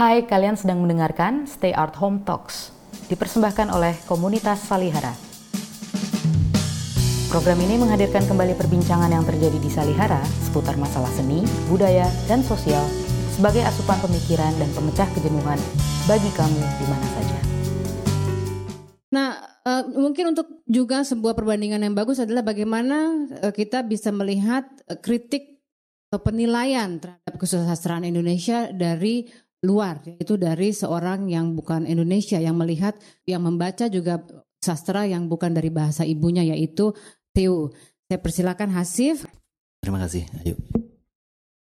Hai, kalian sedang mendengarkan Stay Art Home Talks, dipersembahkan oleh komunitas Salihara. Program ini menghadirkan kembali perbincangan yang terjadi di Salihara seputar masalah seni, budaya, dan sosial sebagai asupan pemikiran dan pemecah kejenuhan bagi kamu di mana saja. Nah, uh, mungkin untuk juga sebuah perbandingan yang bagus adalah bagaimana uh, kita bisa melihat uh, kritik atau penilaian terhadap kesusastraan Indonesia dari luar, yaitu dari seorang yang bukan Indonesia yang melihat, yang membaca juga sastra yang bukan dari bahasa ibunya, yaitu Theo. Saya persilakan Hasif. Terima kasih. Ayo.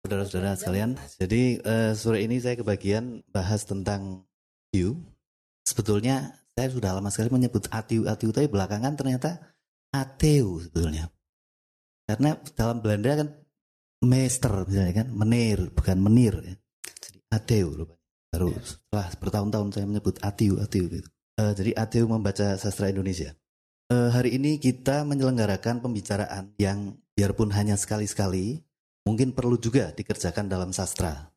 Saudara-saudara sekalian, jadi uh, sore ini saya kebagian bahas tentang Theo. Sebetulnya saya sudah lama sekali menyebut atiu atiu tapi belakangan ternyata ateu sebetulnya. Karena dalam Belanda kan meester misalnya kan, menir bukan menir. Ya. Ateu baru setelah bertahun-tahun saya menyebut atiu atiu gitu. Uh, jadi ateu membaca sastra Indonesia. Uh, hari ini kita menyelenggarakan pembicaraan yang biarpun hanya sekali-sekali, mungkin perlu juga dikerjakan dalam sastra.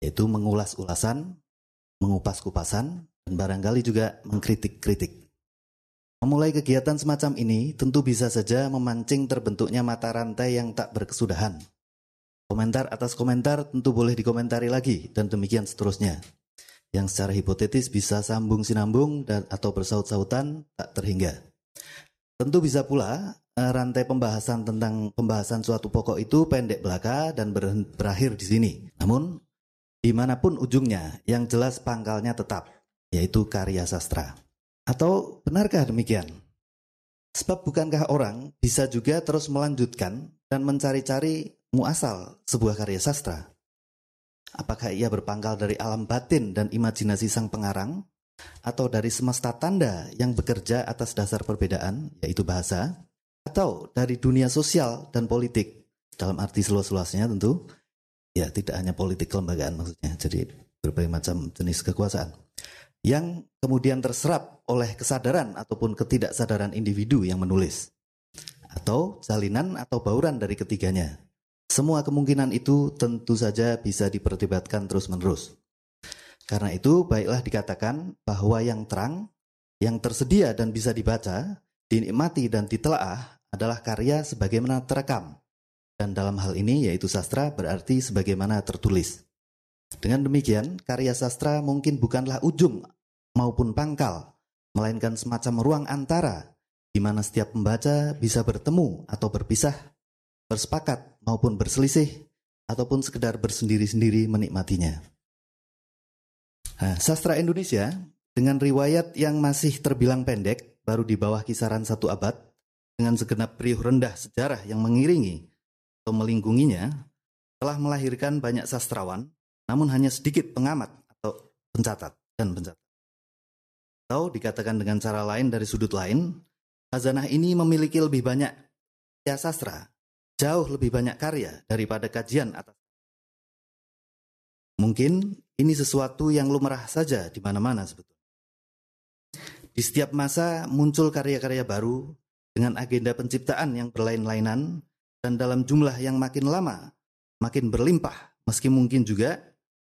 Yaitu mengulas ulasan, mengupas kupasan, dan barangkali juga mengkritik-kritik. Memulai kegiatan semacam ini tentu bisa saja memancing terbentuknya mata rantai yang tak berkesudahan. Komentar atas komentar tentu boleh dikomentari lagi dan demikian seterusnya yang secara hipotetis bisa sambung sinambung dan atau bersaut-sautan tak terhingga. Tentu bisa pula eh, rantai pembahasan tentang pembahasan suatu pokok itu pendek belaka dan berakhir di sini. Namun, di mana pun ujungnya, yang jelas pangkalnya tetap, yaitu karya sastra. Atau benarkah demikian? Sebab bukankah orang bisa juga terus melanjutkan dan mencari-cari muasal sebuah karya sastra? Apakah ia berpangkal dari alam batin dan imajinasi sang pengarang, atau dari semesta tanda yang bekerja atas dasar perbedaan, yaitu bahasa, atau dari dunia sosial dan politik, dalam arti seluas-luasnya tentu, ya tidak hanya politik kelembagaan maksudnya, jadi berbagai macam jenis kekuasaan, yang kemudian terserap oleh kesadaran ataupun ketidaksadaran individu yang menulis, atau jalinan atau bauran dari ketiganya, semua kemungkinan itu tentu saja bisa diperdebatkan terus-menerus. Karena itu, baiklah dikatakan bahwa yang terang, yang tersedia dan bisa dibaca, dinikmati dan ditelaah adalah karya sebagaimana terekam. Dan dalam hal ini yaitu sastra berarti sebagaimana tertulis. Dengan demikian, karya sastra mungkin bukanlah ujung maupun pangkal, melainkan semacam ruang antara di mana setiap pembaca bisa bertemu atau berpisah bersepakat maupun berselisih, ataupun sekedar bersendiri-sendiri menikmatinya. Nah, sastra Indonesia dengan riwayat yang masih terbilang pendek, baru di bawah kisaran satu abad, dengan segenap periuk rendah sejarah yang mengiringi atau melingkunginya, telah melahirkan banyak sastrawan, namun hanya sedikit pengamat atau pencatat dan pencatat. Atau dikatakan dengan cara lain dari sudut lain, Hazanah ini memiliki lebih banyak ya sastra jauh lebih banyak karya daripada kajian atas. Mungkin ini sesuatu yang lumrah saja di mana-mana sebetulnya. Di setiap masa muncul karya-karya baru dengan agenda penciptaan yang berlain-lainan dan dalam jumlah yang makin lama makin berlimpah meski mungkin juga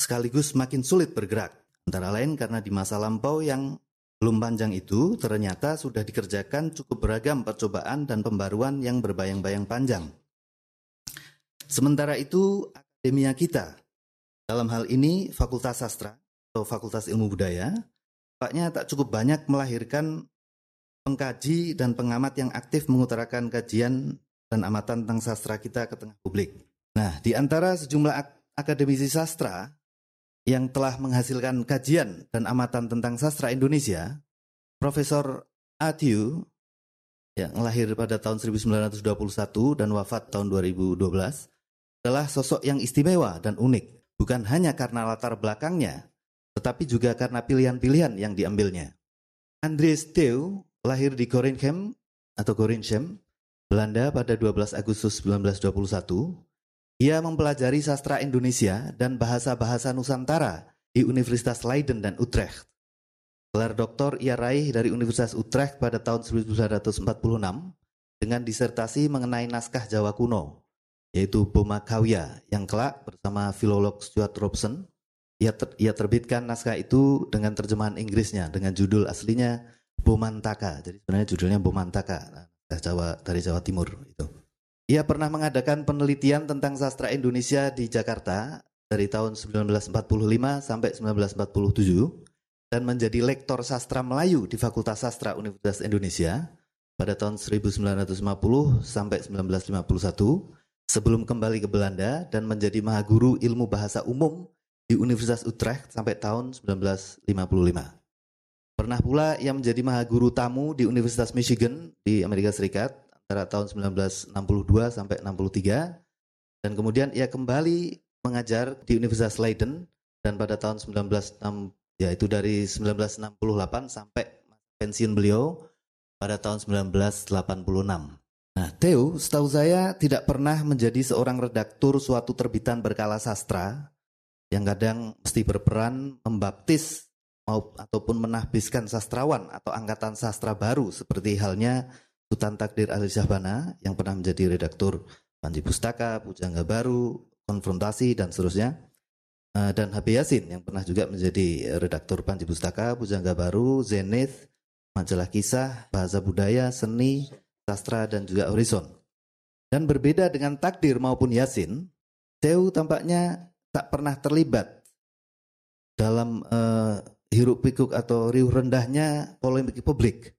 sekaligus makin sulit bergerak. Antara lain karena di masa lampau yang belum panjang itu ternyata sudah dikerjakan cukup beragam percobaan dan pembaruan yang berbayang-bayang panjang. Sementara itu, akademia kita, dalam hal ini Fakultas Sastra atau Fakultas Ilmu Budaya, Paknya tak cukup banyak melahirkan pengkaji dan pengamat yang aktif mengutarakan kajian dan amatan tentang sastra kita ke tengah publik. Nah, di antara sejumlah ak akademisi sastra yang telah menghasilkan kajian dan amatan tentang sastra Indonesia, Profesor Atiu yang lahir pada tahun 1921 dan wafat tahun 2012 adalah sosok yang istimewa dan unik, bukan hanya karena latar belakangnya, tetapi juga karena pilihan-pilihan yang diambilnya. Andries Theo lahir di Gorinchem atau Gorinchem, Belanda pada 12 Agustus 1921. Ia mempelajari sastra Indonesia dan bahasa-bahasa Nusantara di Universitas Leiden dan Utrecht. Gelar doktor ia raih dari Universitas Utrecht pada tahun 1946 dengan disertasi mengenai naskah Jawa kuno yaitu Boma Kawya yang kelak bersama filolog Stuart Robson ia, ter, ia terbitkan naskah itu dengan terjemahan Inggrisnya dengan judul aslinya Bomantaka. Jadi sebenarnya judulnya Bomantaka, naskah Jawa dari Jawa Timur itu. Ia pernah mengadakan penelitian tentang sastra Indonesia di Jakarta dari tahun 1945 sampai 1947 dan menjadi lektor sastra Melayu di Fakultas Sastra Universitas Indonesia pada tahun 1950 sampai 1951 sebelum kembali ke Belanda dan menjadi mahaguru ilmu bahasa umum di Universitas Utrecht sampai tahun 1955. Pernah pula ia menjadi mahaguru tamu di Universitas Michigan di Amerika Serikat antara tahun 1962 sampai 63 dan kemudian ia kembali mengajar di Universitas Leiden dan pada tahun 19 yaitu dari 1968 sampai pensiun beliau pada tahun 1986. Nah, Theo, setahu saya tidak pernah menjadi seorang redaktur suatu terbitan berkala sastra yang kadang mesti berperan membaptis ataupun menahbiskan sastrawan atau angkatan sastra baru seperti halnya Sultan Takdir Ali Syahbana yang pernah menjadi redaktur Panji Pustaka, Pujangga Baru, Konfrontasi dan seterusnya. Eh, dan HB Yasin yang pernah juga menjadi redaktur Panji Pustaka, Pujangga Baru, Zenith, majalah kisah, bahasa budaya, seni, sastra, dan juga horizon. Dan berbeda dengan takdir maupun Yasin, Theo tampaknya tak pernah terlibat dalam uh, hiruk pikuk atau riuh rendahnya polemik publik.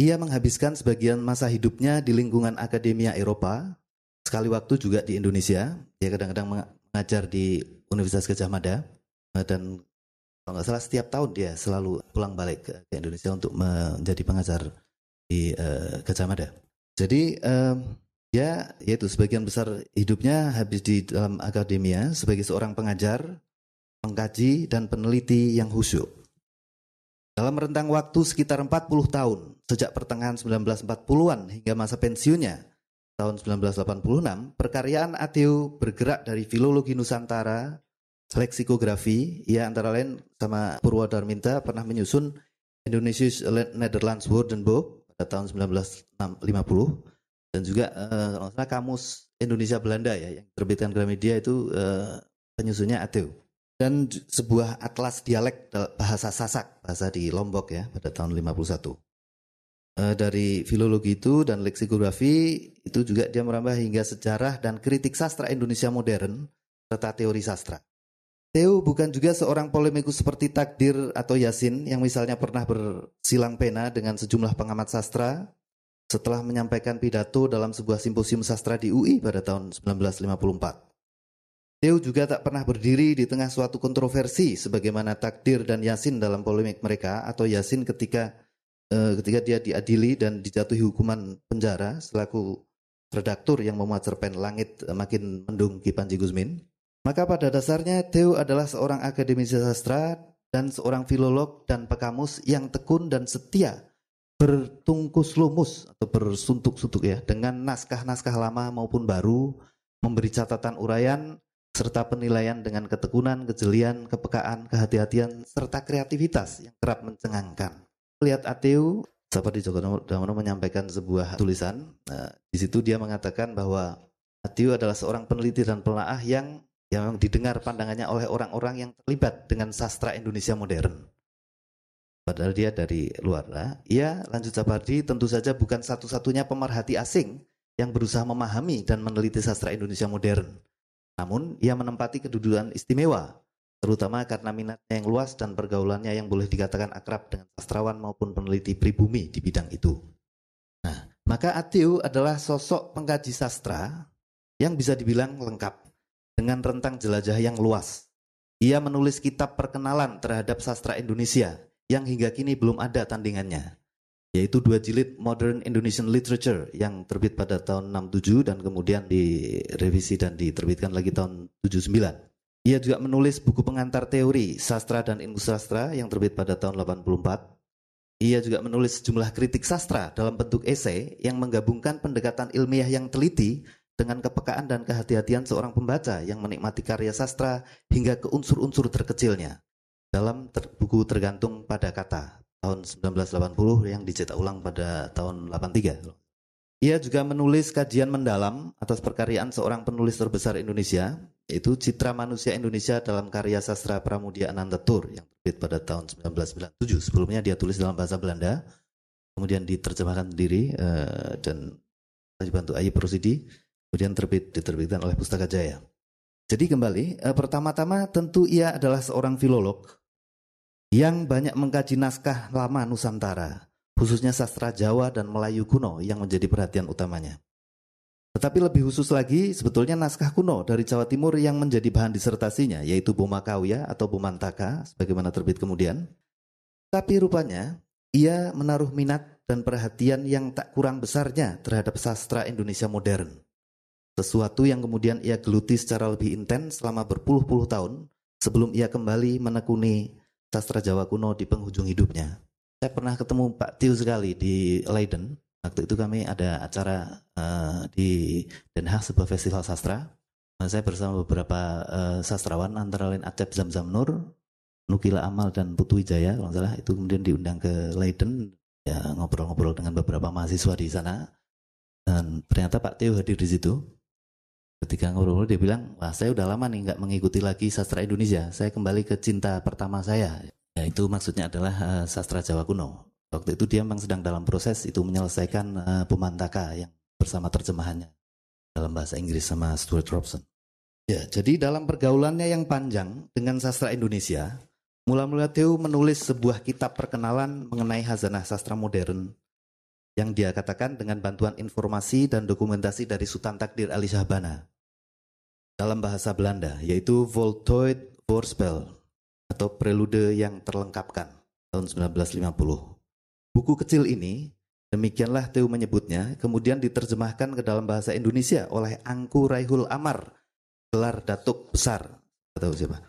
Ia menghabiskan sebagian masa hidupnya di lingkungan akademia Eropa, sekali waktu juga di Indonesia. Dia kadang-kadang mengajar di Universitas Gajah Mada eh, dan kalau nggak salah setiap tahun dia selalu pulang balik ke Indonesia untuk menjadi pengajar di uh, Gajah Mada. Jadi um, ya yaitu sebagian besar hidupnya habis di dalam akademia sebagai seorang pengajar, pengkaji dan peneliti yang khusyuk. Dalam rentang waktu sekitar 40 tahun, sejak pertengahan 1940-an hingga masa pensiunnya tahun 1986, perkaryaan Ateo bergerak dari filologi Nusantara, leksikografi, ya antara lain sama Purwodarminta pernah menyusun Indonesia's Netherlands Woordenboek tahun 1950 dan juga uh, kamus Indonesia Belanda ya yang terbitkan Gramedia itu uh, penyusunnya Ateu dan sebuah atlas dialek bahasa Sasak bahasa di Lombok ya pada tahun 51 uh, eh, dari filologi itu dan leksikografi itu juga dia merambah hingga sejarah dan kritik sastra Indonesia modern serta teori sastra Theo bukan juga seorang polemikus seperti Takdir atau Yasin yang misalnya pernah bersilang pena dengan sejumlah pengamat sastra setelah menyampaikan pidato dalam sebuah simposium sastra di UI pada tahun 1954. Theo juga tak pernah berdiri di tengah suatu kontroversi sebagaimana Takdir dan Yasin dalam polemik mereka atau Yasin ketika eh, ketika dia diadili dan dijatuhi hukuman penjara selaku redaktur yang memuat cerpen Langit Makin Mendung Ki Panji Gusmin. Maka pada dasarnya Theo adalah seorang akademisi sastra dan seorang filolog dan pekamus yang tekun dan setia bertungkus lumus atau bersuntuk-suntuk ya dengan naskah-naskah lama maupun baru, memberi catatan urayan serta penilaian dengan ketekunan, kejelian, kepekaan, kehati-hatian serta kreativitas yang kerap mencengangkan. Lihat Ateu, seperti Joko Damono menyampaikan sebuah tulisan, nah, di situ dia mengatakan bahwa Ateu adalah seorang peneliti dan penelaah yang yang didengar pandangannya oleh orang-orang yang terlibat dengan sastra Indonesia modern. Padahal dia dari luar. Nah, ia lanjut Sapardi tentu saja bukan satu-satunya pemerhati asing yang berusaha memahami dan meneliti sastra Indonesia modern. Namun ia menempati kedudukan istimewa, terutama karena minatnya yang luas dan pergaulannya yang boleh dikatakan akrab dengan sastrawan maupun peneliti pribumi di bidang itu. Nah, maka Atiu adalah sosok pengkaji sastra yang bisa dibilang lengkap dengan rentang jelajah yang luas. Ia menulis kitab perkenalan terhadap sastra Indonesia yang hingga kini belum ada tandingannya, yaitu dua jilid Modern Indonesian Literature yang terbit pada tahun 67 dan kemudian direvisi dan diterbitkan lagi tahun 79. Ia juga menulis buku pengantar teori sastra dan ilmu sastra yang terbit pada tahun 84. Ia juga menulis sejumlah kritik sastra dalam bentuk esai yang menggabungkan pendekatan ilmiah yang teliti dengan kepekaan dan kehati-hatian seorang pembaca yang menikmati karya sastra hingga ke unsur-unsur terkecilnya. Dalam ter buku tergantung pada kata tahun 1980 yang dicetak ulang pada tahun 83. Ia juga menulis kajian mendalam atas perkaryaan seorang penulis terbesar Indonesia yaitu Citra Manusia Indonesia dalam karya sastra Pramudia Anantatur yang terbit pada tahun 1997. Sebelumnya dia tulis dalam bahasa Belanda, kemudian diterjemahkan sendiri uh, dan dibantu Ayib Rusidi, kemudian terbit diterbitkan oleh Pustaka Jaya. Jadi kembali, uh, pertama-tama tentu ia adalah seorang filolog yang banyak mengkaji naskah lama Nusantara, khususnya sastra Jawa dan Melayu kuno yang menjadi perhatian utamanya. Tetapi lebih khusus lagi, sebetulnya naskah kuno dari Jawa Timur yang menjadi bahan disertasinya, yaitu Bumakauya atau Bumantaka, sebagaimana terbit kemudian. Tapi rupanya, ia menaruh minat dan perhatian yang tak kurang besarnya terhadap sastra Indonesia modern. Sesuatu yang kemudian ia geluti secara lebih intens selama berpuluh-puluh tahun sebelum ia kembali menekuni sastra Jawa kuno di penghujung hidupnya. Saya pernah ketemu Pak Tiu sekali di Leiden, Waktu itu kami ada acara uh, di Den Haag sebuah festival sastra. Uh, saya bersama beberapa uh, sastrawan antara lain Acep Zamzam Nur, Nukila Amal dan Putu Wijaya kalau salah itu kemudian diundang ke Leiden ya ngobrol-ngobrol dengan beberapa mahasiswa di sana dan ternyata Pak Teo hadir di situ. Ketika ngobrol dia bilang, wah saya udah lama nih nggak mengikuti lagi sastra Indonesia. Saya kembali ke cinta pertama saya. Ya, itu maksudnya adalah uh, sastra Jawa kuno. Waktu itu dia memang sedang dalam proses itu menyelesaikan uh, Pemantaka yang bersama terjemahannya dalam bahasa Inggris sama Stuart Robson. Ya, jadi dalam pergaulannya yang panjang dengan sastra Indonesia, mula-mula Theo menulis sebuah kitab perkenalan mengenai hazanah sastra modern yang dia katakan dengan bantuan informasi dan dokumentasi dari Sultan Takdir Ali Syahbana dalam bahasa Belanda, yaitu Voltooid Voorspel atau prelude yang terlengkapkan tahun 1950. Buku kecil ini, demikianlah Teu menyebutnya, kemudian diterjemahkan ke dalam bahasa Indonesia oleh Angku Raihul Amar, gelar Datuk Besar, atau siapa?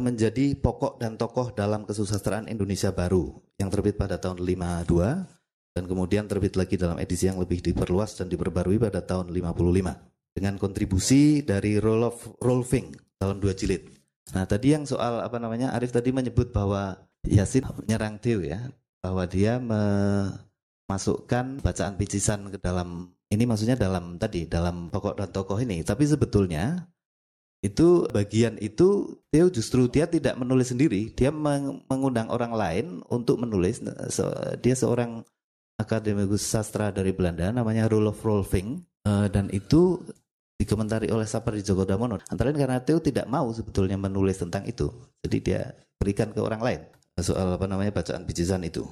Menjadi pokok dan tokoh dalam kesusastraan Indonesia baru yang terbit pada tahun 52 dan kemudian terbit lagi dalam edisi yang lebih diperluas dan diperbarui pada tahun 55 dengan kontribusi dari Rolf Rolfing dalam dua jilid. Nah tadi yang soal apa namanya Arif tadi menyebut bahwa Yasin menyerang Teo ya bahwa dia memasukkan bacaan picisan ke dalam ini maksudnya dalam tadi dalam pokok dan tokoh ini. Tapi sebetulnya itu bagian itu Theo justru dia tidak menulis sendiri. Dia mengundang orang lain untuk menulis. Dia seorang akademikus sastra dari Belanda namanya Rolof Rolfing eh, dan itu dikomentari oleh Sapardi Djoko Damono antara lain karena Theo tidak mau sebetulnya menulis tentang itu jadi dia berikan ke orang lain soal apa namanya bacaan bicisan itu.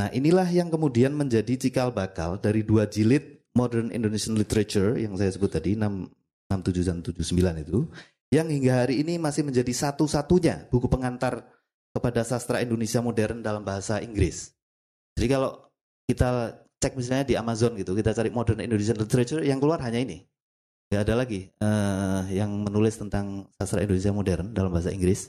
Nah inilah yang kemudian menjadi cikal bakal dari dua jilid Modern Indonesian Literature yang saya sebut tadi 6, 67 dan 79 itu yang hingga hari ini masih menjadi satu-satunya buku pengantar kepada sastra Indonesia modern dalam bahasa Inggris. Jadi kalau kita cek misalnya di Amazon gitu, kita cari Modern Indonesian Literature yang keluar hanya ini. Gak ada lagi uh, yang menulis tentang sastra Indonesia modern dalam bahasa Inggris.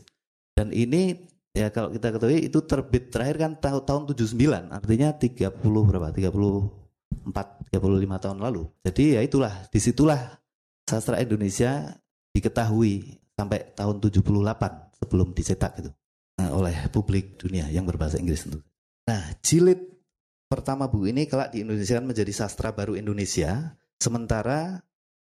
Dan ini ya kalau kita ketahui itu terbit terakhir kan tahun tahun 79 artinya 30 berapa 34 35 tahun lalu jadi ya itulah di situlah sastra Indonesia diketahui sampai tahun 78 sebelum dicetak gitu nah, oleh publik dunia yang berbahasa Inggris tentu nah jilid pertama buku ini kelak di Indonesia kan menjadi sastra baru Indonesia sementara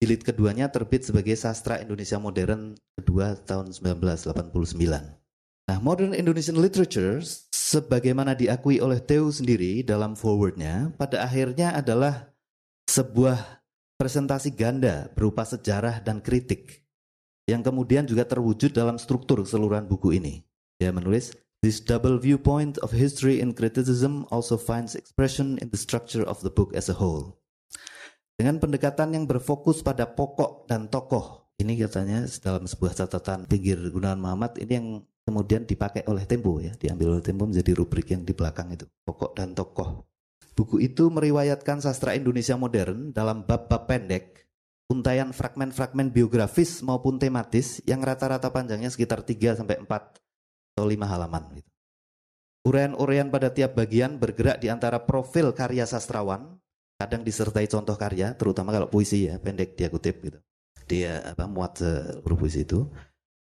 jilid keduanya terbit sebagai sastra Indonesia modern kedua tahun 1989 Nah, modern Indonesian literature sebagaimana diakui oleh Theo sendiri dalam forwardnya pada akhirnya adalah sebuah presentasi ganda berupa sejarah dan kritik yang kemudian juga terwujud dalam struktur keseluruhan buku ini. Dia menulis, This double viewpoint of history and criticism also finds expression in the structure of the book as a whole. Dengan pendekatan yang berfokus pada pokok dan tokoh, ini katanya dalam sebuah catatan pinggir Gunawan Muhammad, ini yang kemudian dipakai oleh Tempo ya, diambil oleh Tempo menjadi rubrik yang di belakang itu, pokok dan tokoh. Buku itu meriwayatkan sastra Indonesia modern dalam bab-bab pendek, untayan fragmen-fragmen biografis maupun tematis yang rata-rata panjangnya sekitar 3 sampai 4 atau 5 halaman gitu. Urian-urian pada tiap bagian bergerak di antara profil karya sastrawan, kadang disertai contoh karya, terutama kalau puisi ya, pendek dia kutip gitu. Dia apa muat seluruh puisi itu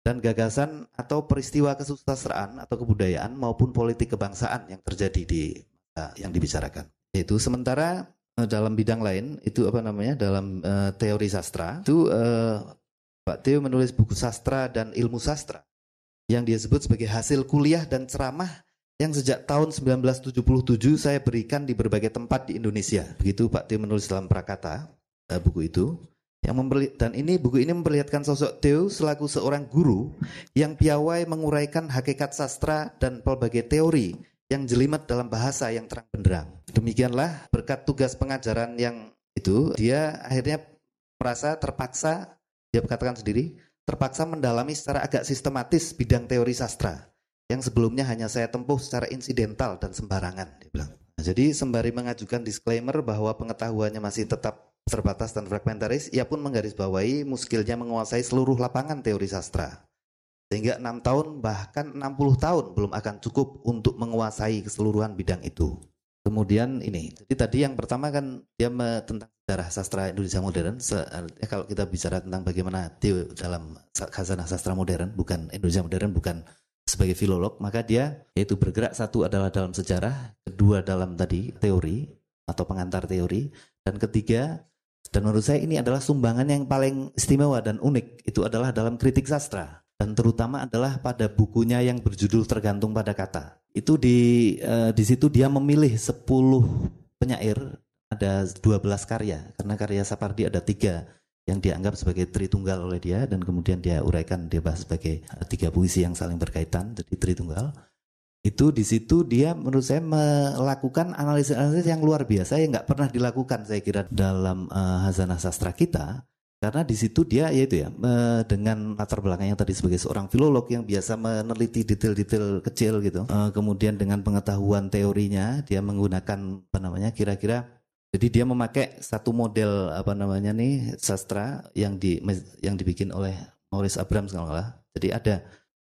dan gagasan atau peristiwa kesusastraan atau kebudayaan maupun politik kebangsaan yang terjadi di uh, yang dibicarakan. Itu sementara uh, dalam bidang lain itu apa namanya dalam uh, teori sastra itu uh, Pak Teo menulis buku sastra dan ilmu sastra yang dia sebut sebagai hasil kuliah dan ceramah yang sejak tahun 1977 saya berikan di berbagai tempat di Indonesia. Begitu Pak Teo menulis dalam prakata uh, buku itu. Yang memperli- dan ini buku ini memperlihatkan sosok Theo selaku seorang guru yang piawai menguraikan hakikat sastra dan pelbagai teori yang jelimet dalam bahasa yang terang benderang. Demikianlah berkat tugas pengajaran yang itu dia akhirnya merasa terpaksa dia katakan sendiri terpaksa mendalami secara agak sistematis bidang teori sastra yang sebelumnya hanya saya tempuh secara insidental dan sembarangan. Nah, jadi sembari mengajukan disclaimer bahwa pengetahuannya masih tetap terbatas dan fragmentaris, ia pun menggarisbawahi muskilnya menguasai seluruh lapangan teori sastra. Sehingga enam tahun bahkan 60 tahun belum akan cukup untuk menguasai keseluruhan bidang itu. Kemudian ini, jadi tadi yang pertama kan dia tentang sejarah sastra Indonesia modern. Se, ya kalau kita bicara tentang bagaimana Theo dalam khazanah sastra modern, bukan Indonesia modern, bukan sebagai filolog, maka dia yaitu bergerak satu adalah dalam sejarah, kedua dalam tadi teori atau pengantar teori, dan ketiga dan menurut saya ini adalah sumbangan yang paling istimewa dan unik. Itu adalah dalam kritik sastra. Dan terutama adalah pada bukunya yang berjudul Tergantung pada Kata. Itu di uh, di situ dia memilih 10 penyair, ada 12 karya. Karena karya Sapardi ada tiga yang dianggap sebagai tritunggal oleh dia dan kemudian dia uraikan dia bahas sebagai tiga puisi yang saling berkaitan jadi tritunggal itu di situ dia menurut saya melakukan analisis-analisis yang luar biasa yang nggak pernah dilakukan saya kira dalam uh, hazanah sastra kita karena di situ dia yaitu ya uh, dengan latar belakangnya tadi sebagai seorang filolog yang biasa meneliti detail-detail kecil gitu uh, kemudian dengan pengetahuan teorinya dia menggunakan apa namanya kira-kira jadi dia memakai satu model apa namanya nih sastra yang di yang dibikin oleh Maurice Abrams kalau nggak jadi ada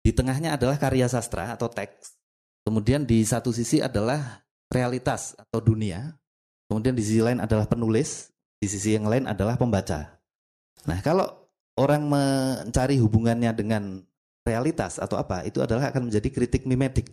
di tengahnya adalah karya sastra atau teks Kemudian di satu sisi adalah realitas atau dunia. Kemudian di sisi lain adalah penulis, di sisi yang lain adalah pembaca. Nah, kalau orang mencari hubungannya dengan realitas atau apa, itu adalah akan menjadi kritik mimetik.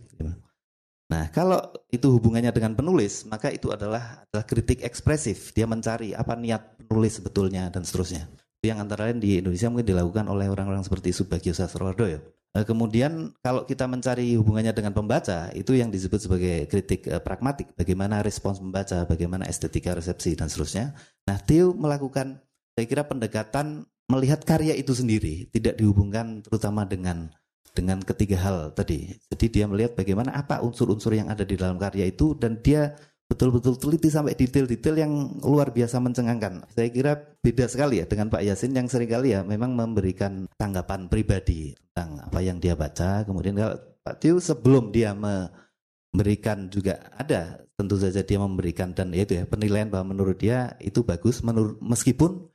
Nah, kalau itu hubungannya dengan penulis, maka itu adalah adalah kritik ekspresif. Dia mencari apa niat penulis sebetulnya dan seterusnya. Yang antara lain di Indonesia mungkin dilakukan oleh orang-orang seperti Subagio Sastrowardoyo. Eh, kemudian kalau kita mencari hubungannya dengan pembaca, itu yang disebut sebagai kritik uh, pragmatik. Bagaimana respons pembaca, bagaimana estetika resepsi dan seterusnya. Nah, Theo melakukan, saya kira pendekatan melihat karya itu sendiri, tidak dihubungkan terutama dengan dengan ketiga hal tadi. Jadi dia melihat bagaimana apa unsur-unsur yang ada di dalam karya itu dan dia betul-betul teliti sampai detail-detail yang luar biasa mencengangkan. Saya kira beda sekali ya dengan Pak Yasin yang sering kali ya memang memberikan tanggapan pribadi tentang apa yang dia baca. Kemudian kalau Pak Tiu sebelum dia memberikan juga ada tentu saja dia memberikan dan itu ya penilaian bahwa menurut dia itu bagus menurut meskipun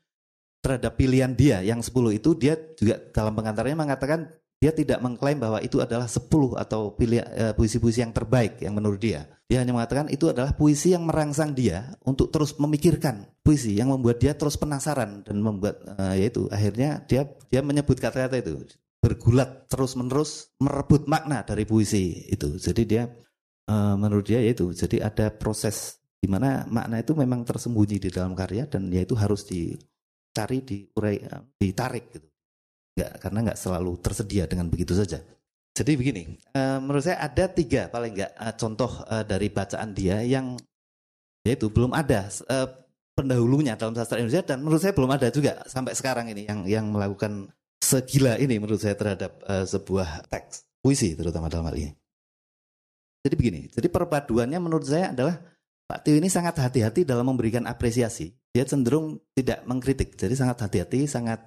terhadap pilihan dia yang 10 itu dia juga dalam pengantarnya mengatakan dia tidak mengklaim bahwa itu adalah 10 atau eh, puisi-puisi yang terbaik yang menurut dia. Dia hanya mengatakan itu adalah puisi yang merangsang dia untuk terus memikirkan puisi yang membuat dia terus penasaran dan membuat uh, yaitu akhirnya dia dia menyebut kata-kata itu bergulat terus-menerus merebut makna dari puisi itu. Jadi dia uh, menurut dia yaitu jadi ada proses di mana makna itu memang tersembunyi di dalam karya dan yaitu harus dicari, diurai, ditarik gitu nggak karena nggak selalu tersedia dengan begitu saja. Jadi begini, uh, menurut saya ada tiga paling nggak uh, contoh uh, dari bacaan dia yang yaitu belum ada pendahulunya dalam sastra Indonesia dan menurut saya belum ada juga sampai sekarang ini yang yang melakukan segila ini menurut saya terhadap sebuah teks puisi terutama dalam hal ini. Jadi begini, jadi perpaduannya menurut saya adalah Pak Tio ini sangat hati-hati dalam memberikan apresiasi. Dia cenderung tidak mengkritik, jadi sangat hati-hati, sangat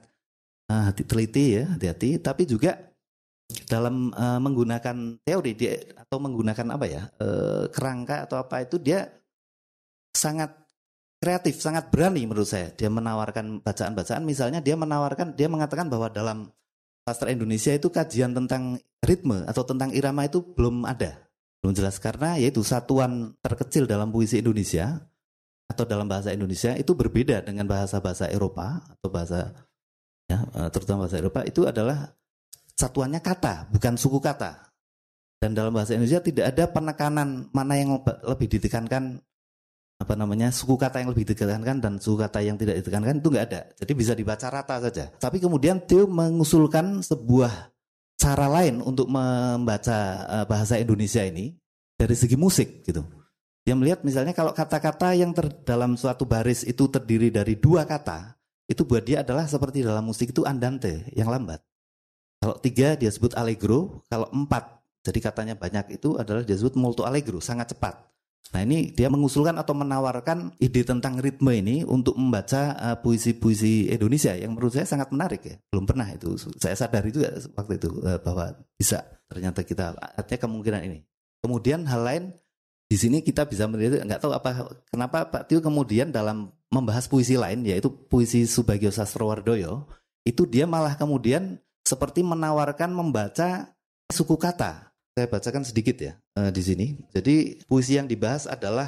hati teliti ya, hati-hati, tapi juga dalam uh, menggunakan teori dia atau menggunakan apa ya uh, kerangka atau apa itu dia sangat kreatif, sangat berani menurut saya. Dia menawarkan bacaan-bacaan, misalnya dia menawarkan, dia mengatakan bahwa dalam sastra Indonesia itu kajian tentang ritme atau tentang irama itu belum ada, belum jelas karena yaitu satuan terkecil dalam puisi Indonesia atau dalam bahasa Indonesia itu berbeda dengan bahasa-bahasa Eropa atau bahasa ya, eh, terutama bahasa Eropa itu adalah satuannya kata, bukan suku kata. Dan dalam bahasa Indonesia tidak ada penekanan mana yang lebih ditekankan apa namanya suku kata yang lebih ditekankan dan suku kata yang tidak ditekankan itu nggak ada. Jadi bisa dibaca rata saja. Tapi kemudian Theo mengusulkan sebuah cara lain untuk membaca uh, bahasa Indonesia ini dari segi musik gitu. Dia melihat misalnya kalau kata-kata yang ter, dalam suatu baris itu terdiri dari dua kata, itu buat dia adalah seperti dalam musik itu andante yang lambat. Kalau tiga dia sebut allegro, kalau empat jadi katanya banyak itu adalah dia sebut molto allegro, sangat cepat. Nah ini dia mengusulkan atau menawarkan ide tentang ritme ini untuk membaca uh, puisi-puisi Indonesia yang menurut saya sangat menarik ya. Belum pernah itu, saya sadar itu waktu itu uh, bahwa bisa ternyata kita artinya kemungkinan ini. Kemudian hal lain di sini kita bisa melihat nggak tahu apa kenapa Pak Tio kemudian dalam membahas puisi lain yaitu puisi Subagio Sastrowardoyo itu dia malah kemudian seperti menawarkan membaca suku kata saya bacakan sedikit ya uh, di sini. Jadi puisi yang dibahas adalah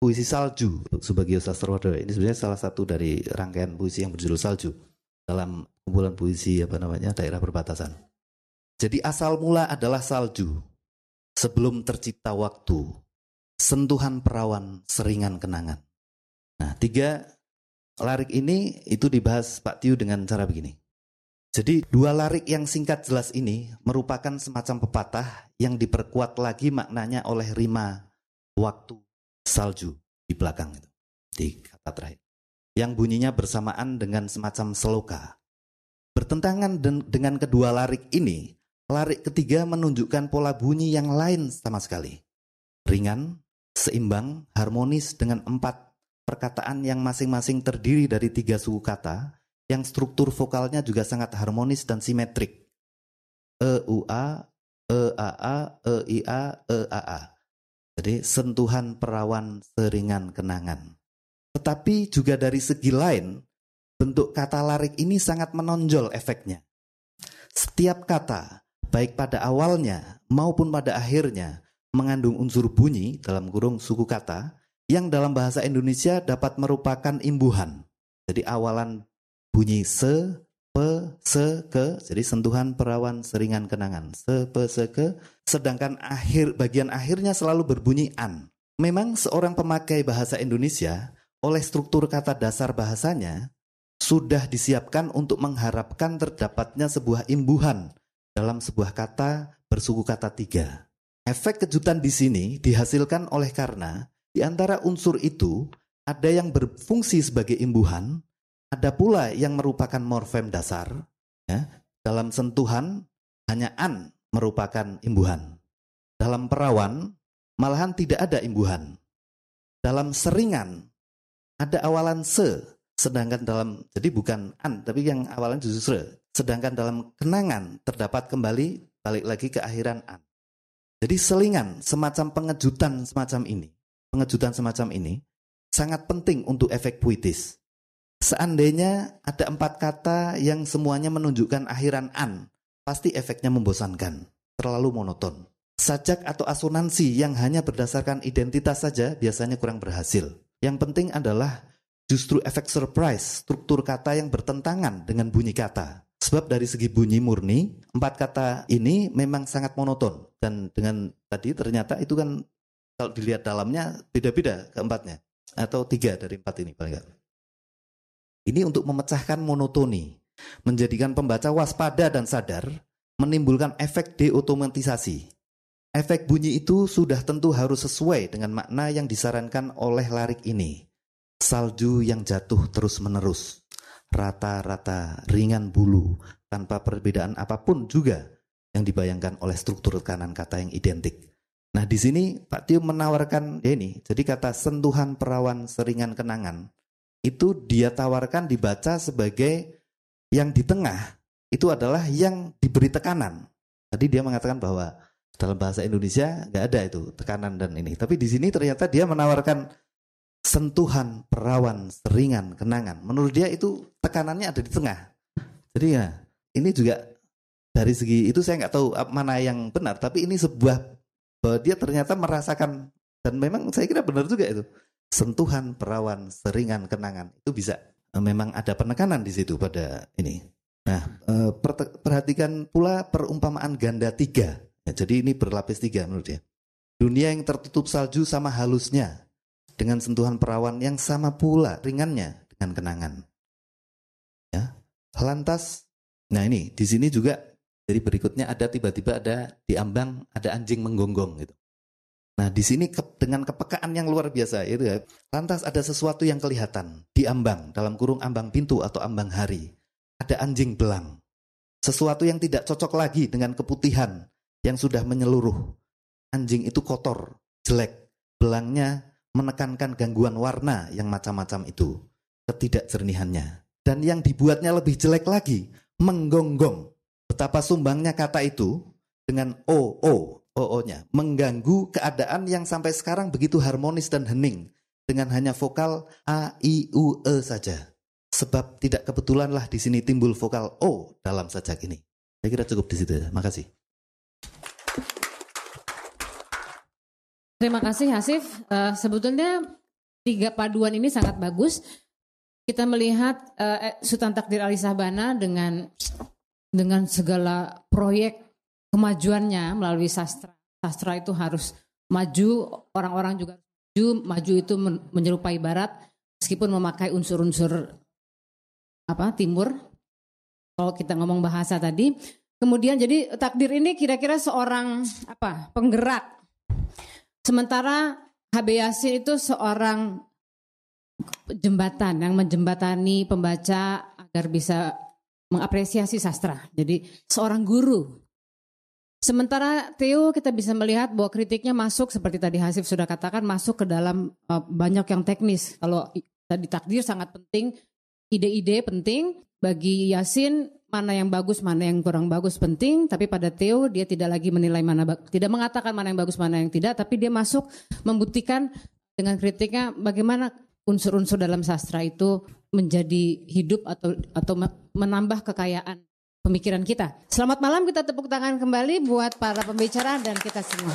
puisi salju Subagio Sastrowardoyo. Ini sebenarnya salah satu dari rangkaian puisi yang berjudul salju dalam kumpulan puisi apa namanya daerah perbatasan. Jadi asal mula adalah salju. Sebelum tercipta waktu, sentuhan perawan seringan kenangan. Nah, tiga larik ini itu dibahas Pak Tiu dengan cara begini. Jadi dua larik yang singkat jelas ini merupakan semacam pepatah yang diperkuat lagi maknanya oleh rima waktu salju di belakang itu di kata terakhir. Yang bunyinya bersamaan dengan semacam seloka. Bertentangan dengan kedua larik ini, larik ketiga menunjukkan pola bunyi yang lain sama sekali. Ringan, seimbang, harmonis dengan empat perkataan yang masing-masing terdiri dari tiga suku kata yang struktur vokalnya juga sangat harmonis dan simetrik. E U A, E A A, E I A, E A A. Jadi sentuhan perawan seringan kenangan. Tetapi juga dari segi lain, bentuk kata larik ini sangat menonjol efeknya. Setiap kata, baik pada awalnya maupun pada akhirnya, mengandung unsur bunyi dalam kurung suku kata yang dalam bahasa Indonesia dapat merupakan imbuhan. Jadi awalan bunyi se, pe, se, ke. Jadi sentuhan perawan seringan kenangan. Se, pe, se, ke. Sedangkan akhir bagian akhirnya selalu berbunyi an. Memang seorang pemakai bahasa Indonesia oleh struktur kata dasar bahasanya sudah disiapkan untuk mengharapkan terdapatnya sebuah imbuhan dalam sebuah kata bersuku kata tiga. Efek kejutan di sini dihasilkan oleh karena di antara unsur itu ada yang berfungsi sebagai imbuhan ada pula yang merupakan morfem dasar. Ya. Dalam sentuhan, hanya an merupakan imbuhan. Dalam perawan, malahan tidak ada imbuhan. Dalam seringan, ada awalan se, sedangkan dalam, jadi bukan an, tapi yang awalan justru se. Sedangkan dalam kenangan terdapat kembali, balik lagi ke akhiran an. Jadi selingan, semacam pengejutan semacam ini, pengejutan semacam ini, sangat penting untuk efek puitis. Seandainya ada empat kata yang semuanya menunjukkan akhiran an, pasti efeknya membosankan, terlalu monoton. Sajak atau asonansi yang hanya berdasarkan identitas saja biasanya kurang berhasil. Yang penting adalah justru efek surprise, struktur kata yang bertentangan dengan bunyi kata. Sebab dari segi bunyi murni, empat kata ini memang sangat monoton. Dan dengan tadi ternyata itu kan kalau dilihat dalamnya beda-beda keempatnya. Atau tiga dari empat ini paling. Ini untuk memecahkan monotoni, menjadikan pembaca waspada dan sadar, menimbulkan efek deotomatisasi. Efek bunyi itu sudah tentu harus sesuai dengan makna yang disarankan oleh larik ini. Salju yang jatuh terus-menerus, rata-rata, ringan bulu, tanpa perbedaan apa pun juga yang dibayangkan oleh struktur kanan kata yang identik. Nah di sini Pak Tio menawarkan ya ini, jadi kata sentuhan perawan seringan kenangan itu dia tawarkan dibaca sebagai yang di tengah itu adalah yang diberi tekanan. Tadi dia mengatakan bahwa dalam bahasa Indonesia nggak ada itu tekanan dan ini. Tapi di sini ternyata dia menawarkan sentuhan, perawan, seringan, kenangan. Menurut dia itu tekanannya ada di tengah. Jadi ya ini juga dari segi itu saya nggak tahu mana yang benar. Tapi ini sebuah bahwa dia ternyata merasakan dan memang saya kira benar juga itu sentuhan perawan seringan kenangan itu bisa eh, memang ada penekanan di situ pada ini. Nah, eh, perhatikan pula perumpamaan ganda tiga. Ya, jadi ini berlapis tiga menurut dia. Dunia yang tertutup salju sama halusnya. dengan sentuhan perawan yang sama pula ringannya dengan kenangan. Ya. Lantas, nah ini di sini juga jadi berikutnya ada tiba-tiba ada di ambang ada anjing menggonggong gitu. Nah di sini ke, dengan kepekaan yang luar biasa itu ya, lantas ada sesuatu yang kelihatan di ambang dalam kurung ambang pintu atau ambang hari ada anjing belang, sesuatu yang tidak cocok lagi dengan keputihan yang sudah menyeluruh. Anjing itu kotor, jelek, belangnya menekankan gangguan warna yang macam-macam itu, ketidakjernihannya. Dan yang dibuatnya lebih jelek lagi, menggonggong. Betapa sumbangnya kata itu dengan o o o o-nya mengganggu keadaan yang sampai sekarang begitu harmonis dan hening dengan hanya vokal a i u e saja. Sebab tidak kebetulanlah di sini timbul vokal o dalam sajak ini. Saya kira cukup di situ ya. Makasih. Terima kasih Hasif. Uh, sebetulnya tiga paduan ini sangat bagus. Kita melihat uh, Sultan Takdir Ali Sabana dengan dengan segala proyek kemajuannya melalui sastra. Sastra itu harus maju, orang-orang juga maju, maju itu menyerupai barat meskipun memakai unsur-unsur apa timur. Kalau kita ngomong bahasa tadi, kemudian jadi takdir ini kira-kira seorang apa penggerak Sementara HB Yasin itu seorang jembatan yang menjembatani pembaca agar bisa mengapresiasi sastra. Jadi seorang guru. Sementara Theo kita bisa melihat bahwa kritiknya masuk seperti tadi Hasif sudah katakan masuk ke dalam uh, banyak yang teknis. Kalau tadi takdir sangat penting, ide-ide penting bagi Yasin mana yang bagus, mana yang kurang bagus penting, tapi pada Theo dia tidak lagi menilai mana tidak mengatakan mana yang bagus, mana yang tidak, tapi dia masuk membuktikan dengan kritiknya bagaimana unsur-unsur dalam sastra itu menjadi hidup atau atau menambah kekayaan pemikiran kita. Selamat malam kita tepuk tangan kembali buat para pembicara dan kita semua.